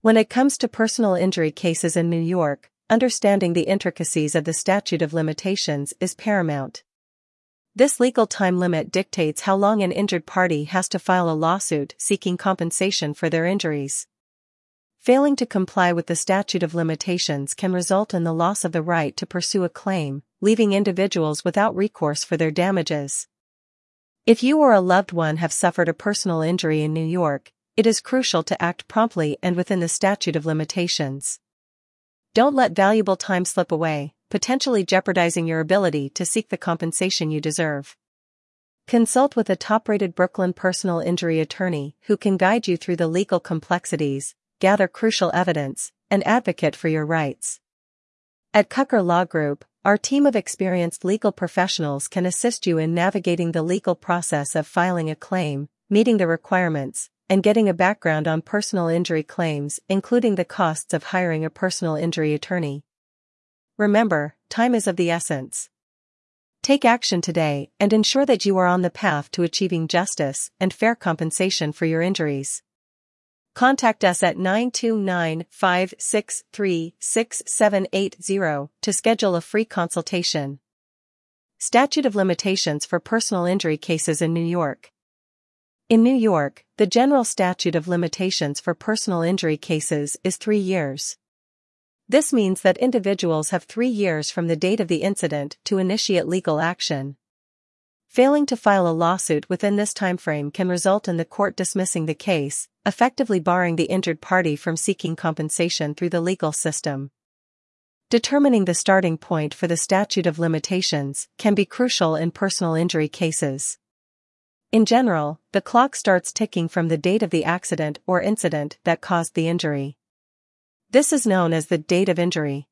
When it comes to personal injury cases in New York, understanding the intricacies of the statute of limitations is paramount. This legal time limit dictates how long an injured party has to file a lawsuit seeking compensation for their injuries. Failing to comply with the statute of limitations can result in the loss of the right to pursue a claim, leaving individuals without recourse for their damages. If you or a loved one have suffered a personal injury in New York, it is crucial to act promptly and within the statute of limitations. Don't let valuable time slip away, potentially jeopardizing your ability to seek the compensation you deserve. Consult with a top-rated Brooklyn personal injury attorney who can guide you through the legal complexities, gather crucial evidence, and advocate for your rights. At Kucher Law Group, our team of experienced legal professionals can assist you in navigating the legal process of filing a claim, meeting the requirements, and getting a background on personal injury claims, including the costs of hiring a personal injury attorney. Remember, time is of the essence. Take action today and ensure that you are on the path to achieving justice and fair compensation for your injuries. Contact us at 929-563-6780 to schedule a free consultation. Statute of Limitations for Personal Injury Cases in New York. In New York, the general statute of limitations for personal injury cases is three years. This means that individuals have three years from the date of the incident to initiate legal action. Failing to file a lawsuit within this timeframe can result in the court dismissing the case, effectively barring the injured party from seeking compensation through the legal system. Determining the starting point for the statute of limitations can be crucial in personal injury cases. In general, the clock starts ticking from the date of the accident or incident that caused the injury. This is known as the date of injury.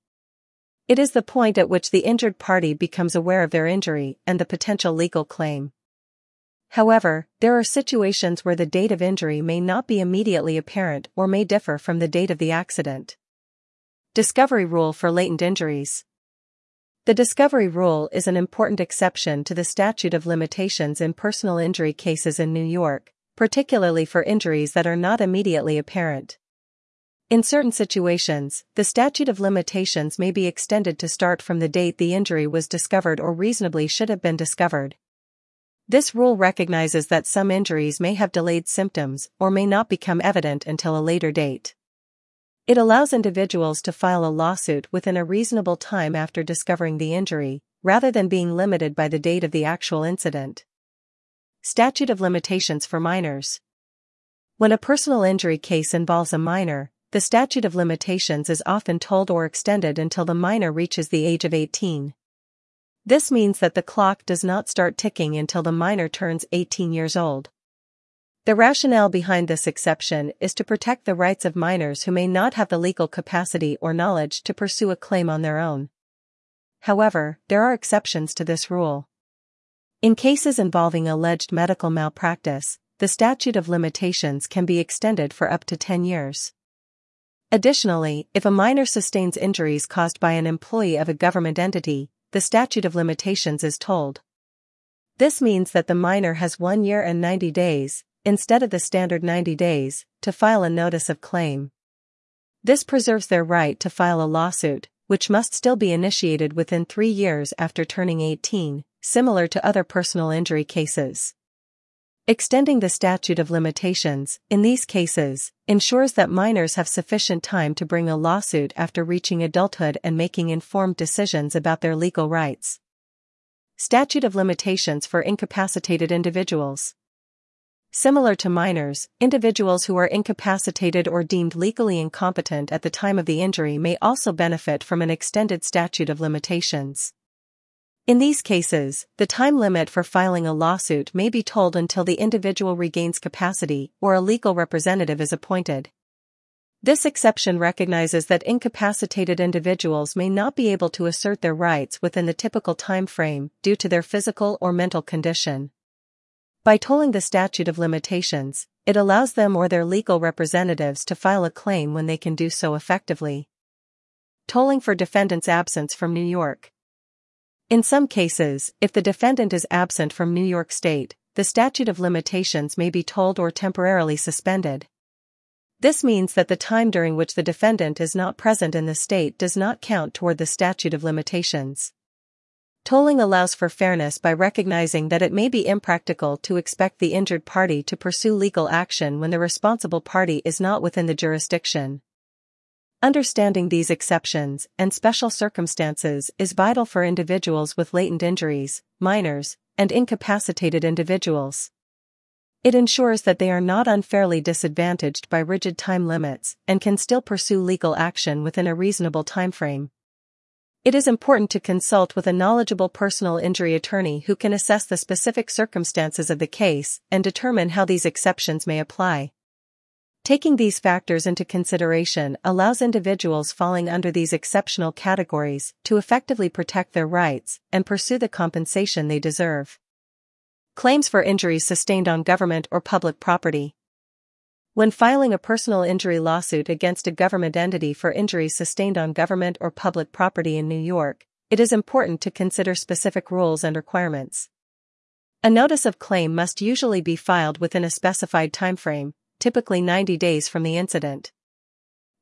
It is the point at which the injured party becomes aware of their injury and the potential legal claim. However, there are situations where the date of injury may not be immediately apparent or may differ from the date of the accident. Discovery Rule for Latent Injuries the discovery rule is an important exception to the statute of limitations in personal injury cases in New York, particularly for injuries that are not immediately apparent. In certain situations, the statute of limitations may be extended to start from the date the injury was discovered or reasonably should have been discovered. This rule recognizes that some injuries may have delayed symptoms or may not become evident until a later date. It allows individuals to file a lawsuit within a reasonable time after discovering the injury, rather than being limited by the date of the actual incident. Statute of Limitations for Minors When a personal injury case involves a minor, the statute of limitations is often tolled or extended until the minor reaches the age of 18. This means that the clock does not start ticking until the minor turns 18 years old. The rationale behind this exception is to protect the rights of minors who may not have the legal capacity or knowledge to pursue a claim on their own. However, there are exceptions to this rule. In cases involving alleged medical malpractice, the statute of limitations can be extended for up to 10 years. Additionally, if a minor sustains injuries caused by an employee of a government entity, the statute of limitations is tolled. This means that the minor has one year and 90 days, instead of the standard 90 days, to file a notice of claim. This preserves their right to file a lawsuit, which must still be initiated within three years after turning 18, similar to other personal injury cases. Extending the statute of limitations, in these cases, ensures that minors have sufficient time to bring a lawsuit after reaching adulthood and making informed decisions about their legal rights. Statute of limitations for incapacitated individuals. Similar to minors, individuals who are incapacitated or deemed legally incompetent at the time of the injury may also benefit from an extended statute of limitations. In these cases, the time limit for filing a lawsuit may be tolled until the individual regains capacity or a legal representative is appointed. This exception recognizes that incapacitated individuals may not be able to assert their rights within the typical time frame due to their physical or mental condition. By tolling the statute of limitations, it allows them or their legal representatives to file a claim when they can do so effectively. Tolling for defendant's absence from New York. In some cases, if the defendant is absent from New York State, the statute of limitations may be tolled or temporarily suspended. This means that the time during which the defendant is not present in the state does not count toward the statute of limitations. Tolling allows for fairness by recognizing that it may be impractical to expect the injured party to pursue legal action when the responsible party is not within the jurisdiction. Understanding these exceptions and special circumstances is vital for individuals with latent injuries, minors, and incapacitated individuals. It ensures that they are not unfairly disadvantaged by rigid time limits and can still pursue legal action within a reasonable timeframe. It is important to consult with a knowledgeable personal injury attorney who can assess the specific circumstances of the case and determine how these exceptions may apply. Taking these factors into consideration allows individuals falling under these exceptional categories to effectively protect their rights and pursue the compensation they deserve. Claims for injuries sustained on government or public property. When filing a personal injury lawsuit against a government entity for injuries sustained on government or public property in New York, it is important to consider specific rules and requirements. A notice of claim must usually be filed within a specified timeframe, typically 90 days from the incident.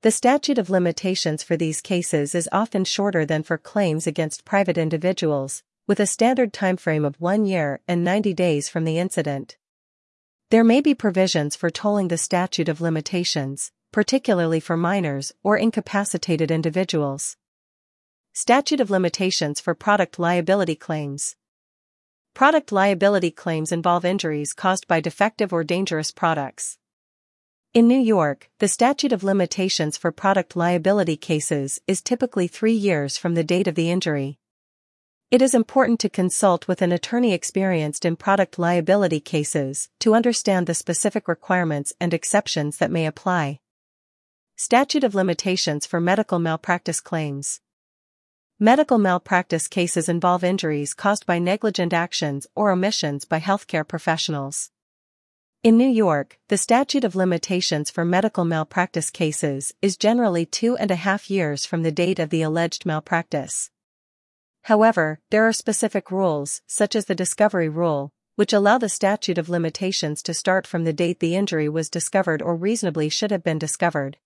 The statute of limitations for these cases is often shorter than for claims against private individuals, with a standard timeframe of one year and 90 days from the incident. There may be provisions for tolling the statute of limitations, particularly for minors or incapacitated individuals. Statute of limitations for product liability claims. Product liability claims involve injuries caused by defective or dangerous products. In New York, the statute of limitations for product liability cases is typically three years from the date of the injury. It is important to consult with an attorney experienced in product liability cases to understand the specific requirements and exceptions that may apply. Statute of limitations for medical malpractice claims. Medical malpractice cases involve injuries caused by negligent actions or omissions by healthcare professionals. In New York, the statute of limitations for medical malpractice cases is generally two and a half years from the date of the alleged malpractice. However, there are specific rules, such as the discovery rule, which allow the statute of limitations to start from the date the injury was discovered or reasonably should have been discovered.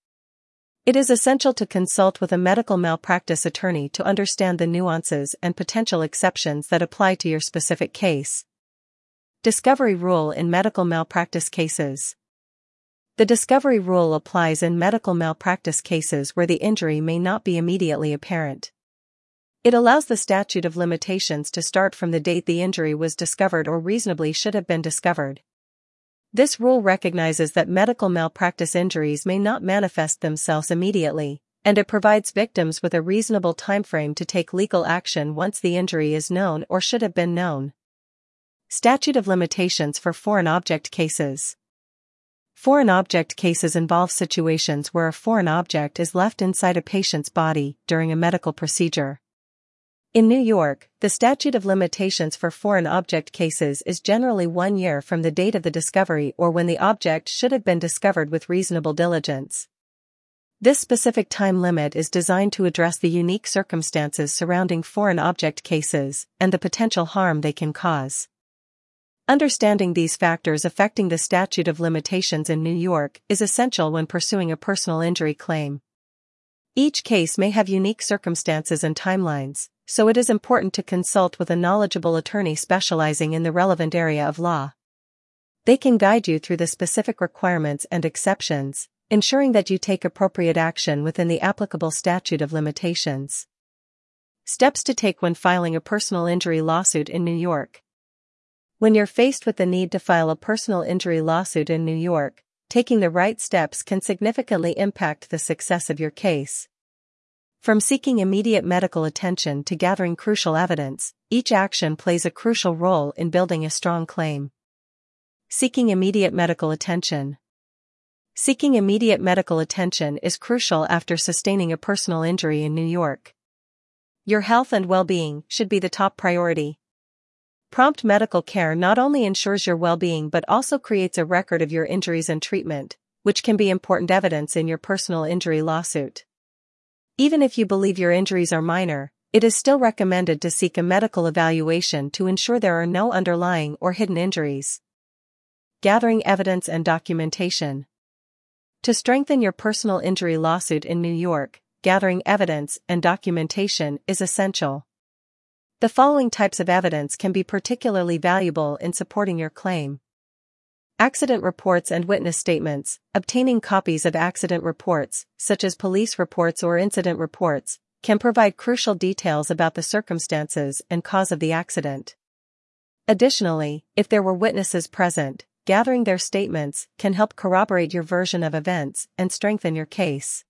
It is essential to consult with a medical malpractice attorney to understand the nuances and potential exceptions that apply to your specific case. Discovery Rule in Medical Malpractice Cases The discovery rule applies in medical malpractice cases where the injury may not be immediately apparent. It allows the statute of limitations to start from the date the injury was discovered or reasonably should have been discovered. This rule recognizes that medical malpractice injuries may not manifest themselves immediately, and it provides victims with a reasonable timeframe to take legal action once the injury is known or should have been known. Statute of limitations for foreign object cases. Foreign object cases involve situations where a foreign object is left inside a patient's body during a medical procedure. In New York, the statute of limitations for foreign object cases is generally one year from the date of the discovery or when the object should have been discovered with reasonable diligence. This specific time limit is designed to address the unique circumstances surrounding foreign object cases and the potential harm they can cause. Understanding these factors affecting the statute of limitations in New York is essential when pursuing a personal injury claim. Each case may have unique circumstances and timelines, so it is important to consult with a knowledgeable attorney specializing in the relevant area of law. They can guide you through the specific requirements and exceptions, ensuring that you take appropriate action within the applicable statute of limitations. Steps to take when filing a personal injury lawsuit in New York. When you're faced with the need to file a personal injury lawsuit in New York, taking the right steps can significantly impact the success of your case. From seeking immediate medical attention to gathering crucial evidence, each action plays a crucial role in building a strong claim. Seeking immediate medical attention. Seeking immediate medical attention is crucial after sustaining a personal injury in New York. Your health and well-being should be the top priority. Prompt medical care not only ensures your well-being but also creates a record of your injuries and treatment, which can be important evidence in your personal injury lawsuit. Even if you believe your injuries are minor, it is still recommended to seek a medical evaluation to ensure there are no underlying or hidden injuries. Gathering evidence and documentation. To strengthen your personal injury lawsuit in New York, gathering evidence and documentation is essential. The following types of evidence can be particularly valuable in supporting your claim. Accident reports and witness statements. Obtaining copies of accident reports, such as police reports or incident reports, can provide crucial details about the circumstances and cause of the accident. Additionally, if there were witnesses present, gathering their statements can help corroborate your version of events and strengthen your case.